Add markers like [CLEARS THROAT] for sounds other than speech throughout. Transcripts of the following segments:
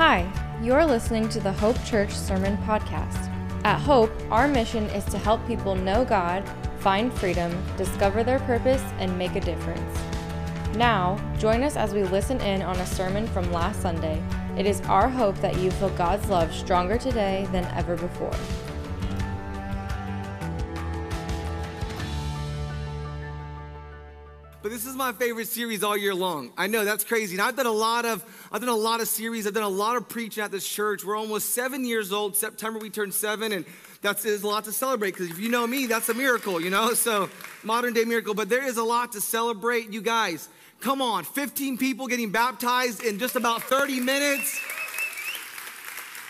Hi, you're listening to the Hope Church Sermon Podcast. At Hope, our mission is to help people know God, find freedom, discover their purpose, and make a difference. Now, join us as we listen in on a sermon from last Sunday. It is our hope that you feel God's love stronger today than ever before. This is my favorite series all year long. I know that's crazy. And I've done a lot of I've done a lot of series. I've done a lot of preaching at this church. We're almost seven years old. September we turned seven, and that's is a lot to celebrate. Because if you know me, that's a miracle, you know. So modern day miracle. But there is a lot to celebrate, you guys. Come on, 15 people getting baptized in just about 30 minutes.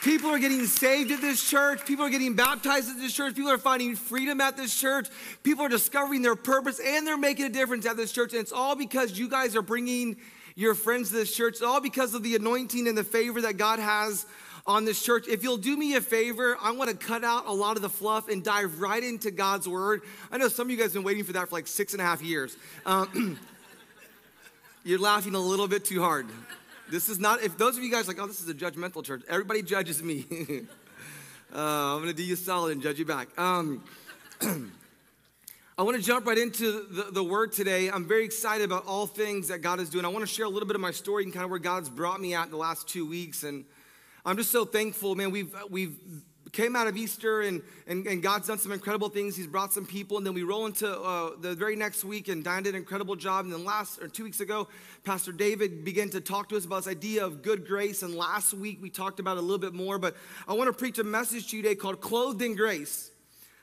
People are getting saved at this church. People are getting baptized at this church. People are finding freedom at this church. People are discovering their purpose and they're making a difference at this church. And it's all because you guys are bringing your friends to this church. It's all because of the anointing and the favor that God has on this church. If you'll do me a favor, I want to cut out a lot of the fluff and dive right into God's word. I know some of you guys have been waiting for that for like six and a half years. Um, [CLEARS THROAT] you're laughing a little bit too hard. This is not, if those of you guys like, oh, this is a judgmental church, everybody judges me. [LAUGHS] uh, I'm gonna do you solid and judge you back. Um, [CLEARS THROAT] I wanna jump right into the, the word today. I'm very excited about all things that God is doing. I wanna share a little bit of my story and kind of where God's brought me at in the last two weeks. And I'm just so thankful, man. We've, we've came out of Easter and, and, and, God's done some incredible things. He's brought some people, and then we roll into uh, the very next week, and Diane did an incredible job. And then last or two weeks ago, Pastor David began to talk to us about this idea of good grace. And last week we talked about a little bit more, but I want to preach a message to you today called Clothed in Grace.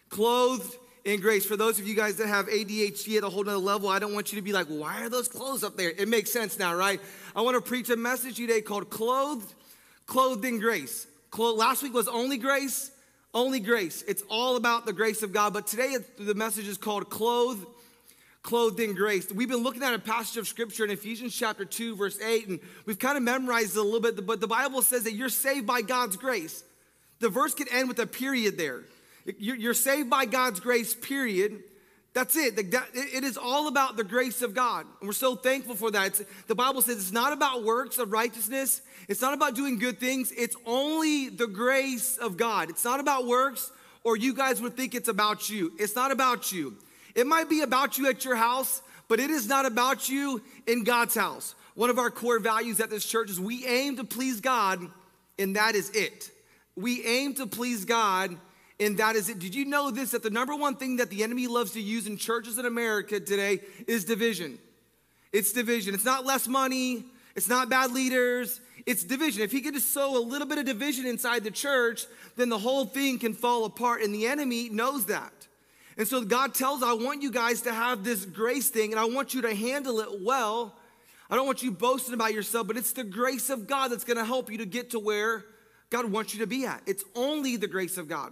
Clothed in grace. For those of you guys that have ADHD at a whole nother level, I don't want you to be like, why are those clothes up there? It makes sense now, right? I want to preach a message today called Clothed, Clothed in Grace. Last week was only grace, only grace. It's all about the grace of God. But today the message is called clothed, clothed in grace. We've been looking at a passage of scripture in Ephesians chapter 2, verse 8, and we've kind of memorized it a little bit, but the Bible says that you're saved by God's grace. The verse could end with a period there. You're saved by God's grace, period. That's it. It is all about the grace of God. And we're so thankful for that. It's, the Bible says it's not about works of righteousness, it's not about doing good things. It's only the grace of God. It's not about works, or you guys would think it's about you. It's not about you. It might be about you at your house, but it is not about you in God's house. One of our core values at this church is we aim to please God, and that is it. We aim to please God and that is it. Did you know this? That the number one thing that the enemy loves to use in churches in America today is division. It's division. It's not less money, it's not bad leaders, it's division. If he could just sow a little bit of division inside the church, then the whole thing can fall apart, and the enemy knows that. And so God tells, I want you guys to have this grace thing, and I want you to handle it well. I don't want you boasting about yourself, but it's the grace of God that's gonna help you to get to where God wants you to be at. It's only the grace of God.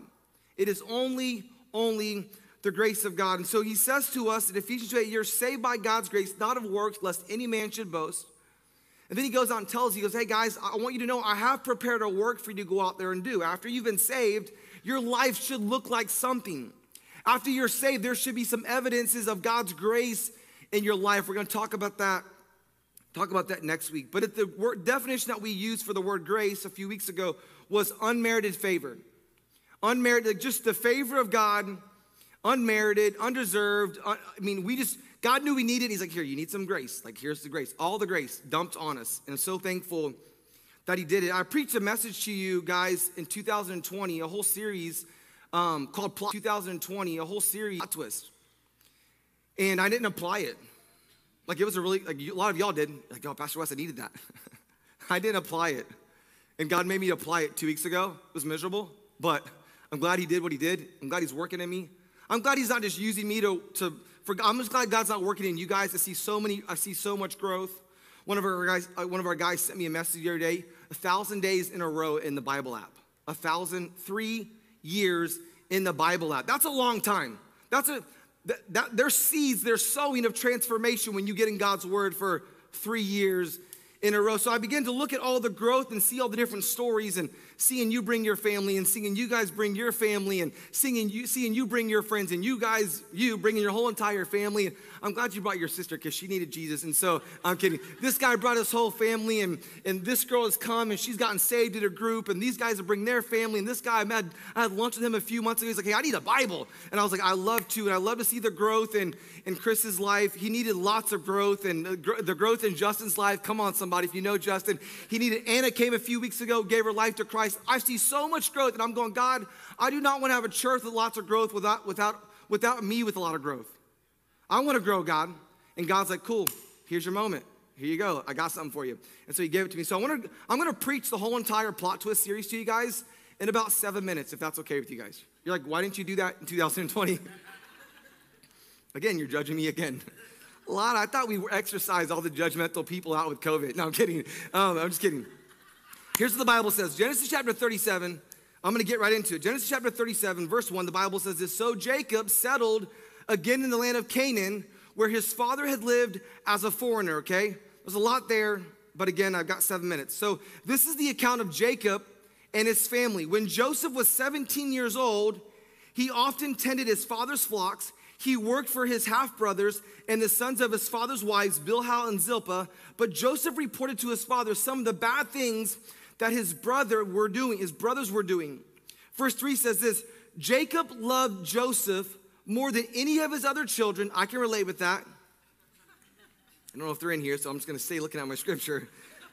It is only, only the grace of God. And so he says to us in Ephesians 2 8, you're saved by God's grace, not of works, lest any man should boast. And then he goes on and tells, he goes, hey guys, I want you to know I have prepared a work for you to go out there and do. After you've been saved, your life should look like something. After you're saved, there should be some evidences of God's grace in your life. We're going to talk about that. Talk about that next week. But the word, definition that we used for the word grace a few weeks ago was unmerited favor unmerited, just the favor of God, unmerited, undeserved. I mean, we just, God knew we needed. He's like, here, you need some grace. Like, here's the grace. All the grace dumped on us. And I'm so thankful that He did it. I preached a message to you guys in 2020, a whole series um, called Plot 2020, a whole series, Plot Twist. And I didn't apply it. Like, it was a really, like, a lot of y'all did. Like, oh, Pastor West, I needed that. [LAUGHS] I didn't apply it. And God made me apply it two weeks ago. It was miserable, but I'm glad he did what he did. I'm glad he's working in me. I'm glad he's not just using me to, to for, I'm just glad God's not working in you guys. I see so many, I see so much growth. One of our guys, uh, one of our guys sent me a message the other day, a thousand days in a row in the Bible app. A thousand, three years in the Bible app. That's a long time. That's a, that, that, there's seeds, there's sowing of transformation when you get in God's word for three years in a row. So I began to look at all the growth and see all the different stories and seeing you bring your family and seeing you guys bring your family and seeing you, seeing you bring your friends and you guys, you bringing your whole entire family. And I'm glad you brought your sister because she needed Jesus. And so I'm kidding. This guy brought his whole family and, and this girl has come and she's gotten saved in her group and these guys are bringing their family. And this guy, I had, I had lunch with him a few months ago. He's like, hey, I need a Bible. And I was like, I love to. And I love to see the growth in, in Chris's life. He needed lots of growth and the growth in Justin's life. Come on, somebody, if you know Justin. He needed, Anna came a few weeks ago, gave her life to Christ. I see so much growth, and I'm going, God, I do not want to have a church with lots of growth without, without, without me with a lot of growth. I want to grow, God. And God's like, cool, here's your moment. Here you go. I got something for you. And so he gave it to me. So I want to, I'm going to preach the whole entire plot twist series to you guys in about seven minutes, if that's okay with you guys. You're like, why didn't you do that in 2020? [LAUGHS] again, you're judging me again. [LAUGHS] Lot. I thought we were exercised all the judgmental people out with COVID. No, I'm kidding. Um, I'm just kidding. Here's what the Bible says Genesis chapter 37. I'm going to get right into it. Genesis chapter 37, verse 1, the Bible says this So Jacob settled again in the land of Canaan, where his father had lived as a foreigner, okay? There's a lot there, but again, I've got seven minutes. So this is the account of Jacob and his family. When Joseph was 17 years old, he often tended his father's flocks. He worked for his half brothers and the sons of his father's wives, Bilhah and Zilpah. But Joseph reported to his father some of the bad things that his brother were doing, his brothers were doing. Verse 3 says this Jacob loved Joseph more than any of his other children. I can relate with that. I don't know if they're in here, so I'm just going to stay looking at my scripture.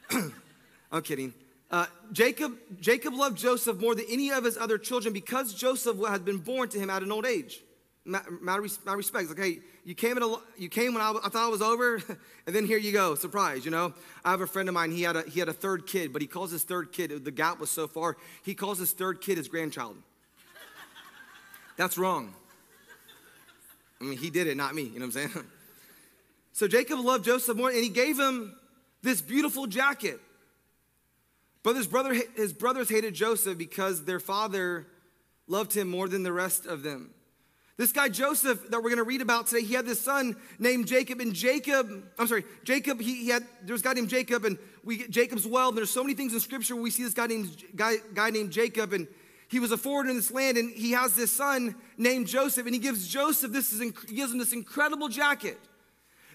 [CLEARS THROAT] I'm kidding. Uh, Jacob, Jacob loved Joseph more than any of his other children because Joseph had been born to him at an old age. Matter, matter respect. Like, hey, you came, in a, you came when I, I thought it was over, [LAUGHS] and then here you go, surprise, you know? I have a friend of mine, he had a, he had a third kid, but he calls his third kid, the gap was so far, he calls his third kid his grandchild. [LAUGHS] That's wrong. I mean, he did it, not me, you know what I'm saying? [LAUGHS] So Jacob loved Joseph more, and he gave him this beautiful jacket. But his, brother, his brothers hated Joseph because their father loved him more than the rest of them. This guy Joseph that we're going to read about today, he had this son named Jacob, and Jacob, I'm sorry, Jacob, he, he had there was a guy named Jacob, and we get Jacob's well. And there's so many things in Scripture where we see this guy named guy, guy named Jacob, and he was a foreigner in this land, and he has this son named Joseph, and he gives Joseph this is he gives him this incredible jacket,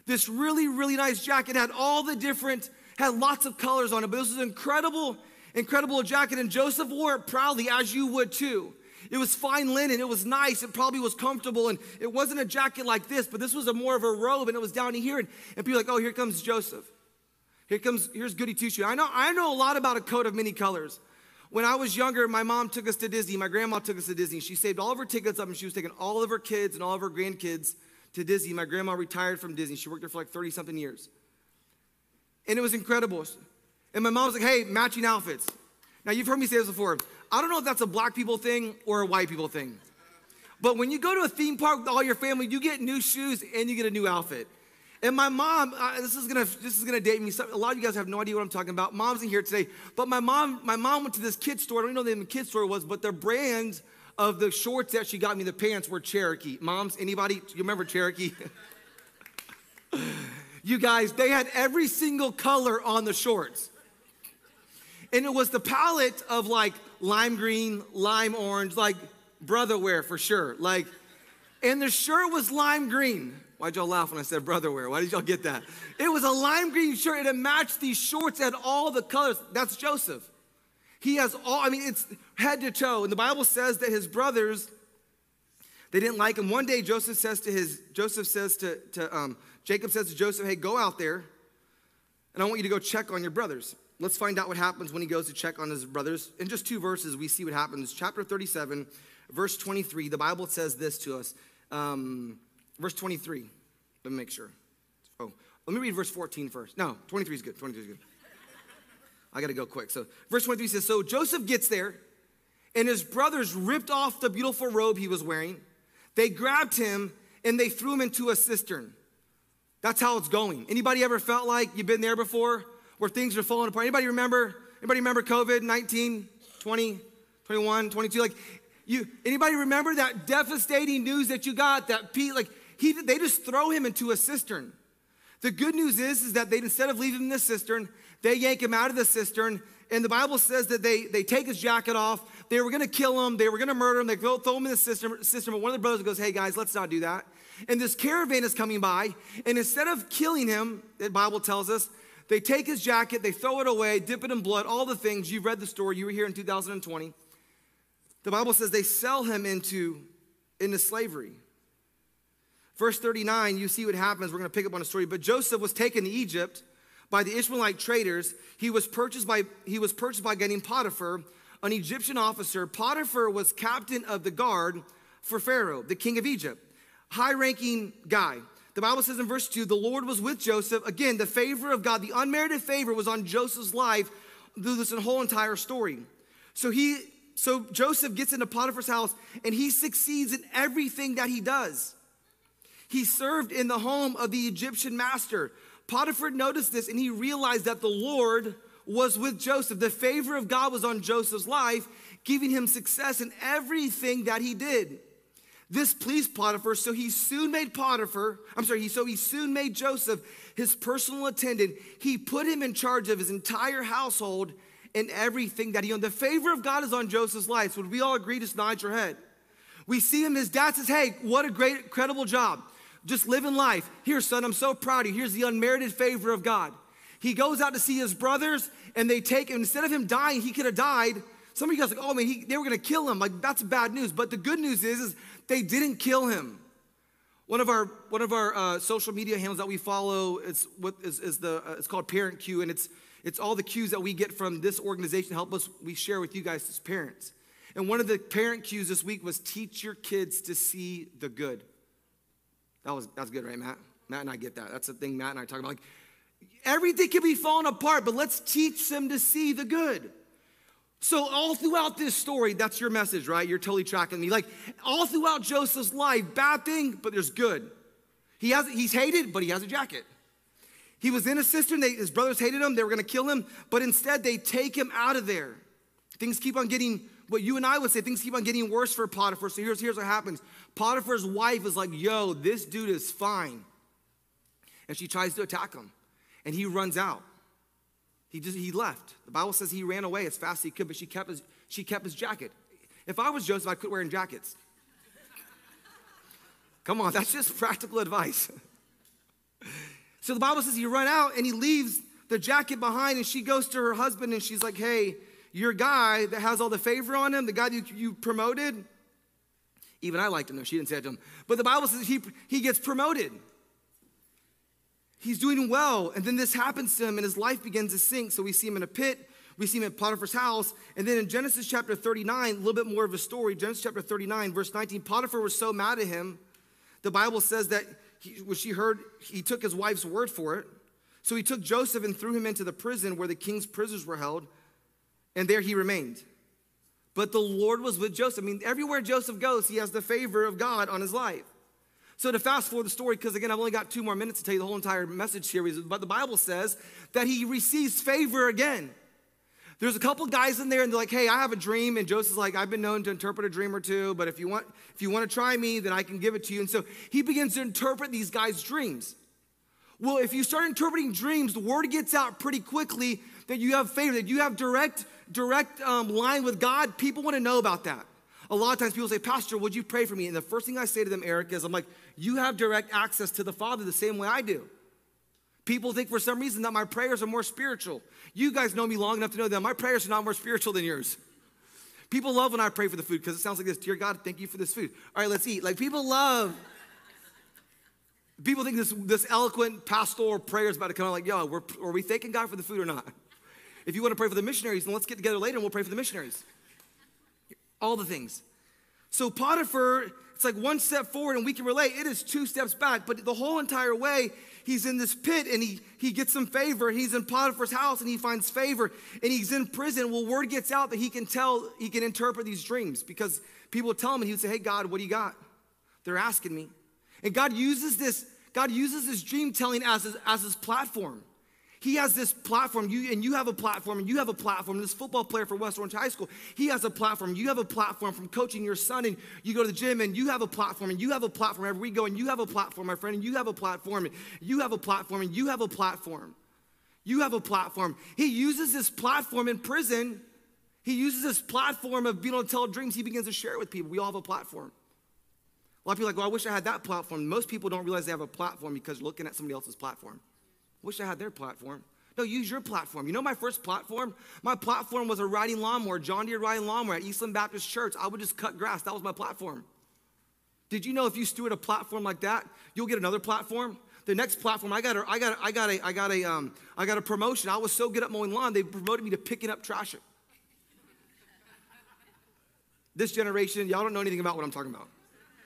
this really really nice jacket had all the different had lots of colors on it, but this was incredible incredible jacket, and Joseph wore it proudly as you would too. It was fine linen. It was nice. It probably was comfortable. And it wasn't a jacket like this, but this was a more of a robe and it was down here. And, and people like, oh, here comes Joseph. Here comes, here's Goody Two Shoes. I know, I know a lot about a coat of many colors. When I was younger, my mom took us to Disney. My grandma took us to Disney. She saved all of her tickets up and she was taking all of her kids and all of her grandkids to Disney. My grandma retired from Disney. She worked there for like 30 something years. And it was incredible. And my mom was like, hey, matching outfits. Now, you've heard me say this before. I don't know if that's a black people thing or a white people thing. But when you go to a theme park with all your family, you get new shoes and you get a new outfit. And my mom, uh, this is gonna this is gonna date me. a lot of you guys have no idea what I'm talking about. Mom's in here today, but my mom my mom went to this kid store. I don't even know the the kid store was, but the brands of the shorts that she got me, the pants were Cherokee. Moms, anybody? You remember Cherokee? [LAUGHS] you guys, they had every single color on the shorts. And it was the palette of like lime green, lime orange, like brother wear for sure. Like, and the shirt was lime green. Why'd y'all laugh when I said brother wear? Why did y'all get that? It was a lime green shirt and it matched these shorts, had all the colors. That's Joseph. He has all, I mean, it's head to toe. And the Bible says that his brothers, they didn't like him. One day Joseph says to his, Joseph says to, to um, Jacob says to Joseph, hey, go out there and I want you to go check on your brothers. Let's find out what happens when he goes to check on his brothers. In just two verses, we see what happens. Chapter 37, verse 23, the Bible says this to us. Um, verse 23, let me make sure. Oh, let me read verse 14 first. No, 23 is good. 23 is good. I got to go quick. So, verse 23 says So Joseph gets there, and his brothers ripped off the beautiful robe he was wearing. They grabbed him and they threw him into a cistern. That's how it's going. Anybody ever felt like you've been there before? Where things are falling apart. Anybody remember? Anybody remember COVID 19, 20, 21, 22? Like, you, anybody remember that devastating news that you got that Pete, like, he, they just throw him into a cistern. The good news is, is that they instead of leaving him in the cistern, they yank him out of the cistern. And the Bible says that they, they take his jacket off. They were going to kill him. They were going to murder him. They throw, throw him in the cistern, cistern. But one of the brothers goes, hey, guys, let's not do that. And this caravan is coming by. And instead of killing him, the Bible tells us, they take his jacket, they throw it away, dip it in blood, all the things. You've read the story. You were here in 2020. The Bible says they sell him into, into slavery. Verse 39, you see what happens. We're going to pick up on a story. But Joseph was taken to Egypt by the Ishmaelite traders. He was purchased by, he was purchased by getting Potiphar, an Egyptian officer. Potiphar was captain of the guard for Pharaoh, the king of Egypt. High ranking guy. The Bible says in verse 2 the Lord was with Joseph. Again, the favor of God, the unmerited favor was on Joseph's life through this whole entire story. So he so Joseph gets into Potiphar's house and he succeeds in everything that he does. He served in the home of the Egyptian master. Potiphar noticed this and he realized that the Lord was with Joseph. The favor of God was on Joseph's life, giving him success in everything that he did. This pleased Potiphar, so he soon made Potiphar, I'm sorry, he, so he soon made Joseph his personal attendant. He put him in charge of his entire household and everything that he owned. The favor of God is on Joseph's life. So would we all agree? Just nod your head. We see him, his dad says, Hey, what a great, incredible job. Just living life. Here, son, I'm so proud of you. Here's the unmerited favor of God. He goes out to see his brothers, and they take him. Instead of him dying, he could have died. Some of you guys like, oh man, he, they were gonna kill him. Like that's bad news. But the good news is, is they didn't kill him. One of our one of our uh, social media handles that we follow is what is, is the uh, it's called Parent Cue, and it's it's all the cues that we get from this organization to help us we share with you guys as parents. And one of the parent cues this week was teach your kids to see the good. That was that's good, right, Matt? Matt and I get that. That's the thing Matt and I talk about. Like everything can be falling apart, but let's teach them to see the good. So, all throughout this story, that's your message, right? You're totally tracking me. Like, all throughout Joseph's life, bad thing, but there's good. He has, he's hated, but he has a jacket. He was in a cistern. They, his brothers hated him. They were going to kill him, but instead they take him out of there. Things keep on getting, what you and I would say, things keep on getting worse for Potiphar. So here's, here's what happens Potiphar's wife is like, yo, this dude is fine. And she tries to attack him, and he runs out. He just he left. The Bible says he ran away as fast as he could, but she kept his she kept his jacket. If I was Joseph, I'd quit wearing jackets. Come on, that's just practical advice. [LAUGHS] so the Bible says he run out and he leaves the jacket behind, and she goes to her husband and she's like, "Hey, your guy that has all the favor on him, the guy that you promoted." Even I liked him though. She didn't say it to him, but the Bible says he he gets promoted. He's doing well, and then this happens to him, and his life begins to sink. So we see him in a pit, we see him at Potiphar's house, and then in Genesis chapter 39, a little bit more of a story. Genesis chapter 39, verse 19, Potiphar was so mad at him, the Bible says that he, when she heard, he took his wife's word for it. So he took Joseph and threw him into the prison where the king's prisoners were held, and there he remained. But the Lord was with Joseph. I mean, everywhere Joseph goes, he has the favor of God on his life. So to fast forward the story, because again, I've only got two more minutes to tell you the whole entire message series, but the Bible says that he receives favor again. There's a couple guys in there, and they're like, "Hey, I have a dream," and Joseph's like, "I've been known to interpret a dream or two, but if you want, if you want to try me, then I can give it to you." And so he begins to interpret these guys' dreams. Well, if you start interpreting dreams, the word gets out pretty quickly that you have favor, that you have direct, direct um, line with God. People want to know about that. A lot of times people say, Pastor, would you pray for me? And the first thing I say to them, Eric, is I'm like, you have direct access to the Father the same way I do. People think for some reason that my prayers are more spiritual. You guys know me long enough to know that my prayers are not more spiritual than yours. People love when I pray for the food because it sounds like this Dear God, thank you for this food. All right, let's eat. Like people love. People think this, this eloquent pastoral prayer is about to come out like, yo, we're, are we thanking God for the food or not? If you want to pray for the missionaries, then let's get together later and we'll pray for the missionaries all the things. So Potiphar, it's like one step forward and we can relate. It is two steps back, but the whole entire way, he's in this pit and he, he gets some favor. He's in Potiphar's house and he finds favor and he's in prison. Well, word gets out that he can tell, he can interpret these dreams because people tell him and he would say, Hey, God, what do you got? They're asking me. And God uses this, God uses this dream telling as his, as his platform. He has this platform, you and you have a platform, and you have a platform. This football player for West Orange High School, he has a platform. You have a platform from coaching your son, and you go to the gym, and you have a platform, and you have a platform. Every we go, and you have a platform, my friend, and you have a platform, and you have a platform, and you have a platform. You have a platform. He uses this platform in prison. He uses this platform of being able to tell dreams. He begins to share it with people. We all have a platform. A lot of people are like, well, I wish I had that platform. Most people don't realize they have a platform because you're looking at somebody else's platform. Wish I had their platform. No, use your platform. You know my first platform? My platform was a riding lawnmower, John Deere riding lawnmower at Eastland Baptist Church. I would just cut grass. That was my platform. Did you know if you steward a platform like that, you'll get another platform? The next platform, I got a, I got a, I got a, I got a, um, I got a promotion. I was so good at mowing lawn, they promoted me to picking up trash. this generation, y'all don't know anything about what I'm talking about.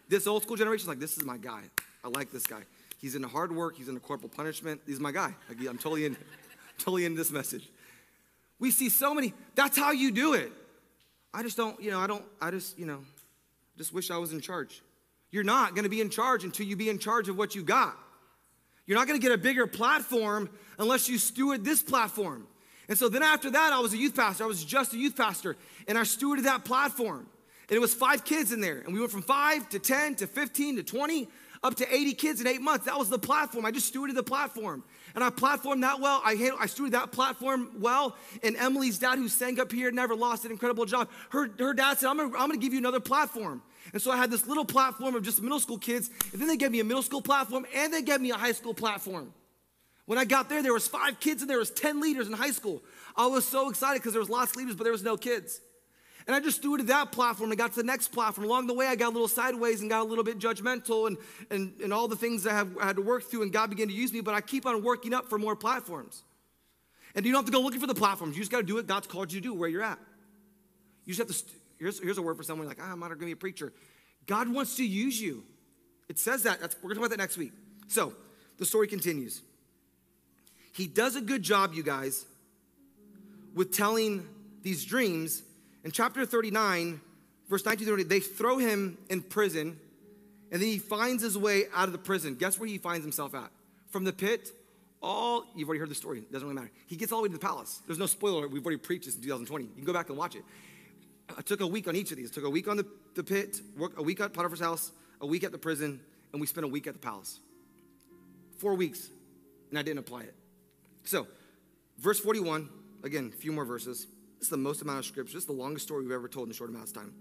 This old school generation is like, this is my guy. I like this guy. He's into hard work. He's into corporal punishment. He's my guy. I'm totally in, [LAUGHS] totally in this message. We see so many. That's how you do it. I just don't, you know, I don't, I just, you know, just wish I was in charge. You're not going to be in charge until you be in charge of what you got. You're not going to get a bigger platform unless you steward this platform. And so then after that, I was a youth pastor. I was just a youth pastor, and I stewarded that platform. And it was five kids in there. And we went from five to 10 to 15 to 20 up to 80 kids in eight months. That was the platform. I just stewarded the platform. And I platformed that well. I, handled, I stewarded that platform well. And Emily's dad, who sang up here, never lost an incredible job. Her, her dad said, I'm gonna, I'm gonna give you another platform. And so I had this little platform of just middle school kids. And then they gave me a middle school platform and they gave me a high school platform. When I got there, there was five kids and there was 10 leaders in high school. I was so excited because there was lots of leaders, but there was no kids. And I just stewarded that platform and got to the next platform. Along the way, I got a little sideways and got a little bit judgmental and, and, and all the things I, have, I had to work through, and God began to use me, but I keep on working up for more platforms. And you don't have to go looking for the platforms. You just got to do what God's called you to do where you're at. You just have to, st- here's, here's a word for someone like, ah, I'm not going to be a preacher. God wants to use you. It says that. That's, we're going to talk about that next week. So the story continues. He does a good job, you guys, with telling these dreams in chapter 39, verse 19 30, they throw him in prison, and then he finds his way out of the prison. Guess where he finds himself at? From the pit, all, you've already heard the story, it doesn't really matter. He gets all the way to the palace. There's no spoiler, we've already preached this in 2020. You can go back and watch it. I took a week on each of these. I took a week on the, the pit, work, a week at Potiphar's house, a week at the prison, and we spent a week at the palace. Four weeks, and I didn't apply it. So, verse 41, again, a few more verses. This is the most amount of scripture. This is the longest story we've ever told in a short amount of time.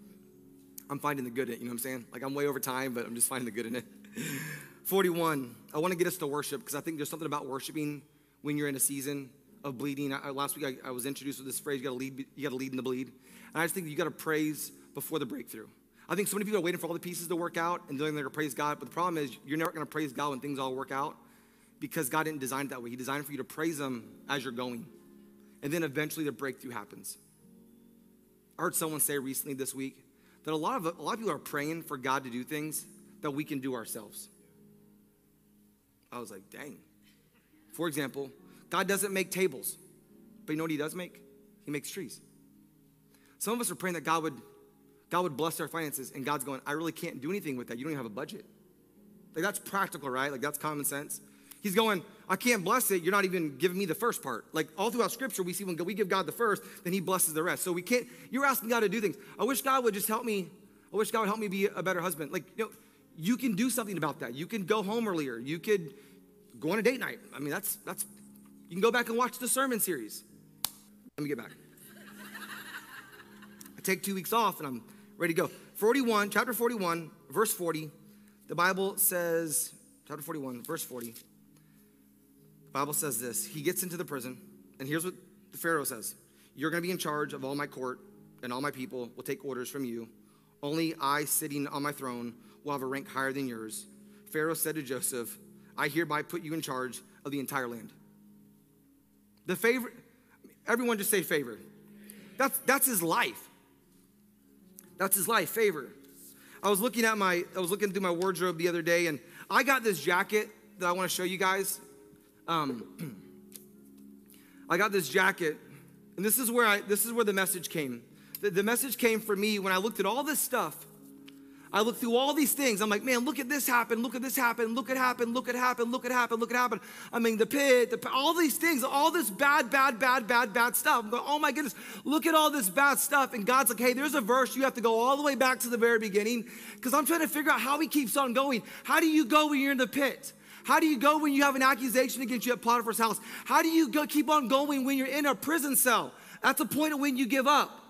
I'm finding the good in it, you know what I'm saying? Like I'm way over time, but I'm just finding the good in it. [LAUGHS] 41. I want to get us to worship because I think there's something about worshiping when you're in a season of bleeding. I, last week I, I, was introduced with this phrase: "You got to lead. You got to lead in the bleed." And I just think you got to praise before the breakthrough. I think so many people are waiting for all the pieces to work out and then they're going to praise God. But the problem is you're never going to praise God when things all work out because God didn't design it that way. He designed for you to praise Him as you're going and then eventually the breakthrough happens. I heard someone say recently this week that a lot of a lot of people are praying for God to do things that we can do ourselves. I was like, dang. For example, God doesn't make tables, but you know what He does make? He makes trees. Some of us are praying that God would God would bless our finances, and God's going, I really can't do anything with that. You don't even have a budget. Like that's practical, right? Like that's common sense. He's going, I can't bless it. You're not even giving me the first part. Like all throughout scripture, we see when we give God the first, then he blesses the rest. So we can't, you're asking God to do things. I wish God would just help me. I wish God would help me be a better husband. Like, you know, you can do something about that. You can go home earlier. You could go on a date night. I mean, that's, that's, you can go back and watch the sermon series. Let me get back. I take two weeks off and I'm ready to go. 41, chapter 41, verse 40, the Bible says, chapter 41, verse 40. Bible says this He gets into the prison, and here's what the Pharaoh says You're going to be in charge of all my court, and all my people will take orders from you. Only I, sitting on my throne, will have a rank higher than yours. Pharaoh said to Joseph, I hereby put you in charge of the entire land. The favorite, everyone just say favor. That's, that's his life. That's his life, favor. I was looking at my, I was looking through my wardrobe the other day, and I got this jacket that I want to show you guys. Um, [CLEARS THROAT] I got this jacket, and this is where I this is where the message came. The, the message came for me when I looked at all this stuff. I looked through all these things. I'm like, man, look at this happen. Look at this happen. Look at happen. Look at happen. Look at happen. Look at happen. I mean, the pit, the, all these things, all this bad, bad, bad, bad, bad stuff. I'm going, oh my goodness, look at all this bad stuff. And God's like, hey, there's a verse. You have to go all the way back to the very beginning because I'm trying to figure out how He keeps on going. How do you go when you're in the pit? How do you go when you have an accusation against you at Potiphar's house? How do you go, keep on going when you're in a prison cell? That's the point of when you give up.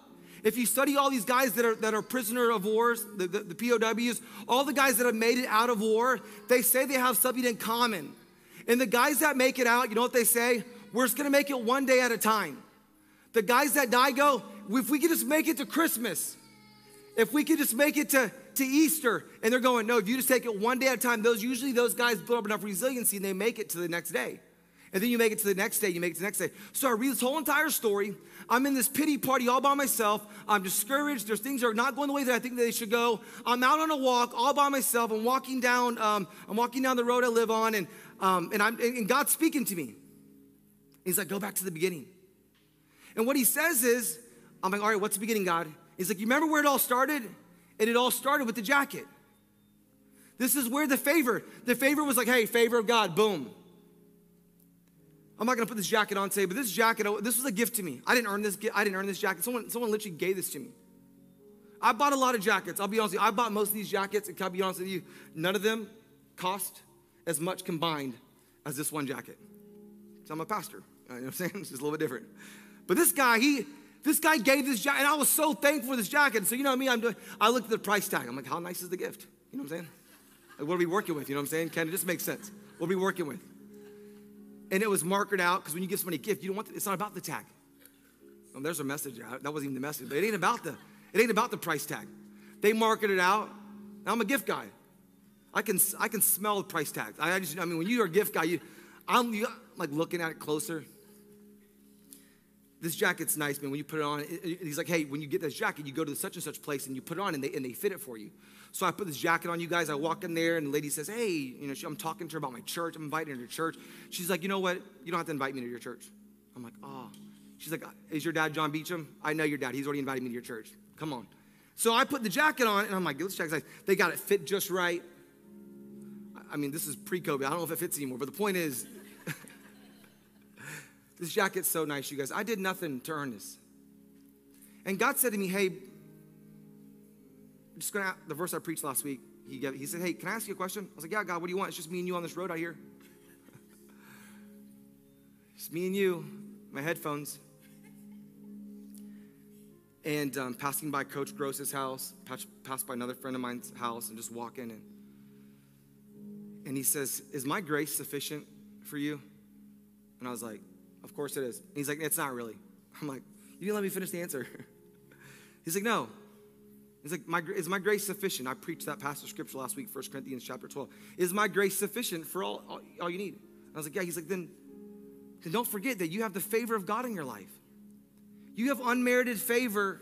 If you study all these guys that are, that are prisoner of wars, the, the, the POWs, all the guys that have made it out of war, they say they have something in common. And the guys that make it out, you know what they say? We're just gonna make it one day at a time. The guys that die go, if we could just make it to Christmas, if we could just make it to, to Easter, and they're going, no, if you just take it one day at a time, those usually those guys build up enough resiliency and they make it to the next day. And then you make it to the next day, you make it to the next day. So I read this whole entire story. I'm in this pity party all by myself. I'm discouraged. There's things that are not going the way that I think that they should go. I'm out on a walk all by myself. I'm walking down, um, I'm walking down the road I live on, and, um, and, I'm, and God's speaking to me. He's like, go back to the beginning. And what he says is, I'm like, all right, what's the beginning, God? He's like, you remember where it all started? And it all started with the jacket. This is where the favor, the favor was like, hey, favor of God, boom. I'm not gonna put this jacket on today, but this jacket, this was a gift to me. I didn't earn this. I didn't earn this jacket. Someone, someone literally gave this to me. I bought a lot of jackets. I'll be honest with you. I bought most of these jackets, and can I be honest with you? None of them cost as much combined as this one jacket. So I'm a pastor. You know what I'm saying? [LAUGHS] It's just a little bit different. But this guy, he, this guy gave this jacket, and I was so thankful for this jacket. So you know me, I mean? I'm doing. I looked at the price tag. I'm like, how nice is the gift? You know what I'm saying? Like, what are we working with? You know what I'm saying? Can it just make sense? What are we working with? and it was marked out because when you give somebody a gift, you don't want the, it's not about the tag. Well, there's a message. That wasn't even the message, but it ain't about the it ain't about the price tag. They market it out. Now I'm a gift guy. I can I can smell the price tag. I, I just I mean when you're a gift guy, you I'm you, like looking at it closer. This jacket's nice, man. When you put it on, he's like, hey, when you get this jacket, you go to such and such place and you put it on and they, and they fit it for you. So I put this jacket on you guys. I walk in there, and the lady says, Hey, you know, I'm talking to her about my church. I'm inviting her to church. She's like, You know what? You don't have to invite me to your church. I'm like, Oh. She's like, uh, Is your dad John Beecham? I know your dad. He's already invited me to your church. Come on. So I put the jacket on, and I'm like, This jacket's nice. They got it fit just right. I mean, this is pre COVID. I don't know if it fits anymore, but the point is, this jacket's so nice, you guys. I did nothing to earn this. And God said to me, Hey, just gonna, the verse I preached last week, he, gave, he said, Hey, can I ask you a question? I was like, Yeah, God, what do you want? It's just me and you on this road out here. [LAUGHS] It's me and you, my headphones. And um, passing by Coach Gross's house, passed, passed by another friend of mine's house, and just walking. And, and he says, Is my grace sufficient for you? And I was like, Of course it is. He's like, It's not really. I'm like, You didn't let me finish the answer. [LAUGHS] he's like, No, He's like, my, is my grace sufficient? I preached that passage of scripture last week, 1 Corinthians chapter 12. Is my grace sufficient for all, all, all you need? I was like, yeah. He's like, then, then don't forget that you have the favor of God in your life. You have unmerited favor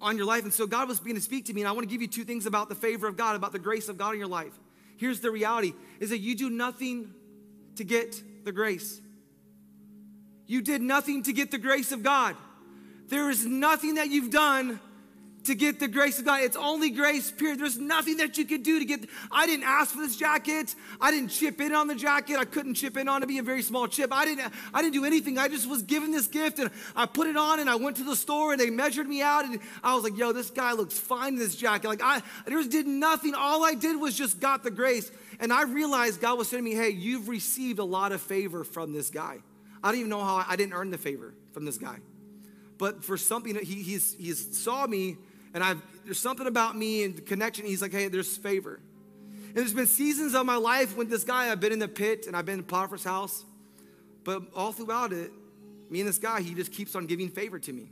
on your life. And so God was beginning to speak to me, and I want to give you two things about the favor of God, about the grace of God in your life. Here's the reality is that you do nothing to get the grace. You did nothing to get the grace of God. There is nothing that you've done to get the grace of God. It's only grace, period. There's nothing that you could do to get. I didn't ask for this jacket. I didn't chip in on the jacket. I couldn't chip in on it. be a very small chip. I didn't. I didn't do anything. I just was given this gift and I put it on and I went to the store and they measured me out and I was like, "Yo, this guy looks fine in this jacket." Like I, I just did nothing. All I did was just got the grace. And I realized God was saying to me, "Hey, you've received a lot of favor from this guy." I don't even know how I, I didn't earn the favor from this guy but for something that he he's, saw me and I've, there's something about me and the connection. He's like, hey, there's favor. And there's been seasons of my life when this guy, I've been in the pit and I've been in Potiphar's house. But all throughout it, me and this guy, he just keeps on giving favor to me.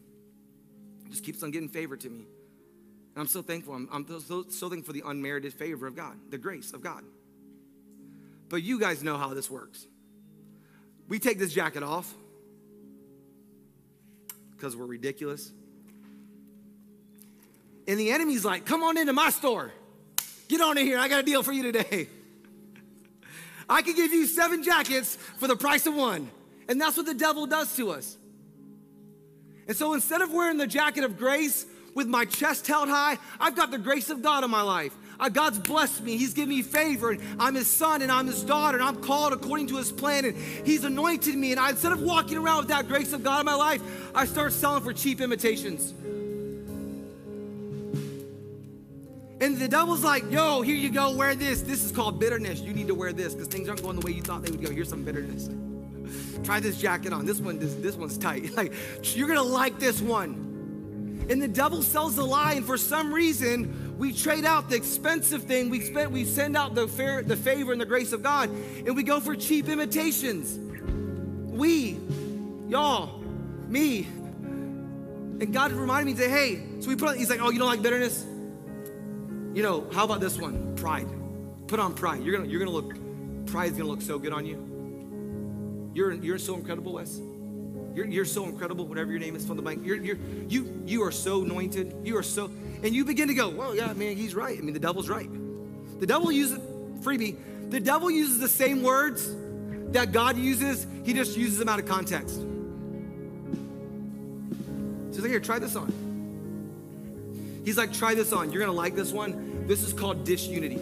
Just keeps on giving favor to me. And I'm so thankful. I'm, I'm so, so thankful for the unmerited favor of God, the grace of God. But you guys know how this works. We take this jacket off because we're ridiculous. And the enemy's like, come on into my store. Get on in here. I got a deal for you today. [LAUGHS] I can give you seven jackets for the price of one. And that's what the devil does to us. And so instead of wearing the jacket of grace, with my chest held high. I've got the grace of God in my life. Uh, God's blessed me. He's given me favor, and I'm His son, and I'm His daughter, and I'm called according to His plan, and He's anointed me. And I, instead of walking around with that grace of God in my life, I start selling for cheap imitations. And the devil's like, yo, here you go, wear this. This is called bitterness. You need to wear this because things aren't going the way you thought they would go. Here's some bitterness. [LAUGHS] Try this jacket on. This one, this, this one's tight. [LAUGHS] Like, you're gonna like this one. And the devil sells the lie, and for some reason, we trade out the expensive thing. We spend, we send out the fair, the favor and the grace of God, and we go for cheap imitations. We, y'all, me. And God reminded me, to say, hey, so we put on, he's like, oh, you don't like bitterness? You know, how about this one? Pride. Put on pride. You're gonna, you're gonna look, pride's gonna look so good on you. You're, you're so incredible, Wes. You're, you're so incredible, whatever your name is from the bank. You're, you're, you, you are so anointed. You are so, and you begin to go, well, yeah, man, he's right. I mean, the devil's right. The devil uses, freebie, the devil uses the same words that God uses, he just uses them out of context. So he's like, here, try this on. He's like, try this on. You're gonna like this one. This is called disunity.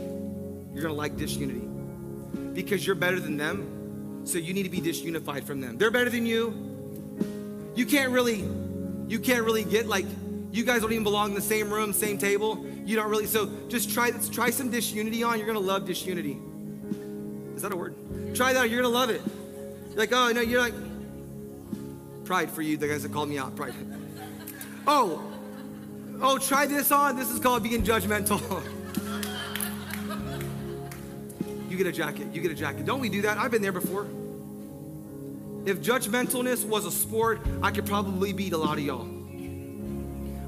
You're gonna like disunity because you're better than them. So you need to be disunified from them. They're better than you. You can't really, you can't really get like, you guys don't even belong in the same room, same table. You don't really. So just try. Try some disunity on. You're gonna love disunity. Is that a word? Try that. You're gonna love it. You're like, oh no, you're like pride for you. The guys that called me out. Pride. Oh, oh, try this on. This is called being judgmental. [LAUGHS] you get a jacket. You get a jacket. Don't we do that? I've been there before. If judgmentalness was a sport, I could probably beat a lot of y'all.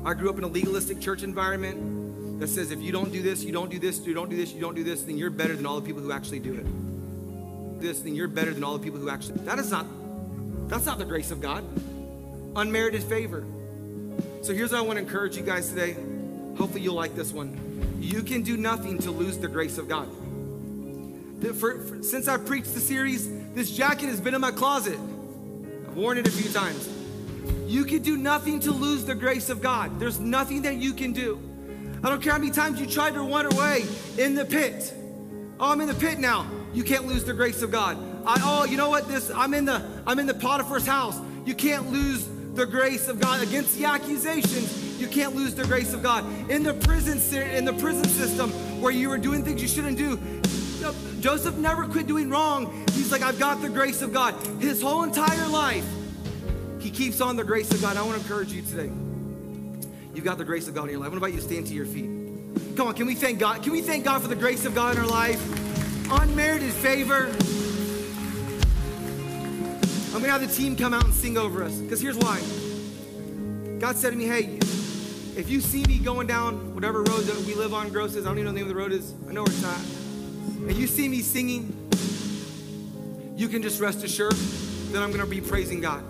I grew up in a legalistic church environment that says if you don't do this, you don't do this, you don't do this, you don't do this, then you're better than all the people who actually do it. This, then you're better than all the people who actually. That is not. That's not the grace of God. Unmerited favor. So here's what I want to encourage you guys today. Hopefully you'll like this one. You can do nothing to lose the grace of God. For, for, since I preached the series, this jacket has been in my closet. I've worn it a few times. You can do nothing to lose the grace of God. There's nothing that you can do. I don't care how many times you tried to run away in the pit. Oh, I'm in the pit now. You can't lose the grace of God. I, oh, you know what? This I'm in the I'm in the Potiphar's house. You can't lose the grace of God against the accusations. You can't lose the grace of God in the prison in the prison system where you were doing things you shouldn't do. Joseph never quit doing wrong. He's like, I've got the grace of God. His whole entire life, he keeps on the grace of God. I want to encourage you today. You've got the grace of God in your life. What about you to stand to your feet? Come on, can we thank God? Can we thank God for the grace of God in our life? Unmerited favor. I'm gonna have the team come out and sing over us. Because here's why. God said to me, hey, if you see me going down whatever road that we live on, Gross is, I don't even know the name of the road is. I know it's not and you see me singing, you can just rest assured that I'm gonna be praising God.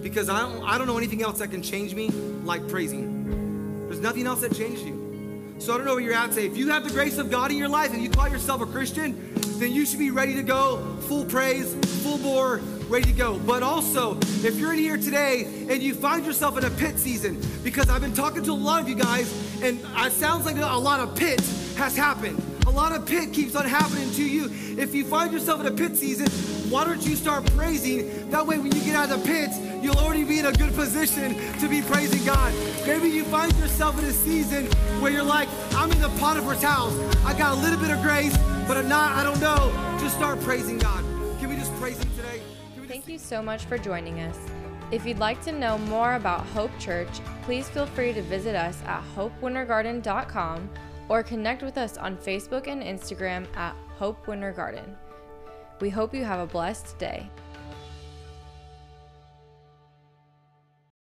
Because I don't, I don't know anything else that can change me like praising. There's nothing else that changes you. So I don't know where you're at today. If you have the grace of God in your life and you call yourself a Christian, then you should be ready to go full praise, full bore, ready to go. But also, if you're in here today and you find yourself in a pit season, because I've been talking to a lot of you guys, and it sounds like a lot of pit has happened a lot of pit keeps on happening to you. If you find yourself in a pit season, why don't you start praising? That way, when you get out of the pit, you'll already be in a good position to be praising God. Maybe you find yourself in a season where you're like, I'm in the Potiphar's house. I got a little bit of grace, but I'm not, I don't know. Just start praising God. Can we just praise Him today? Thank you so much for joining us. If you'd like to know more about Hope Church, please feel free to visit us at hopewintergarden.com or connect with us on Facebook and Instagram at Hope Winter Garden. We hope you have a blessed day.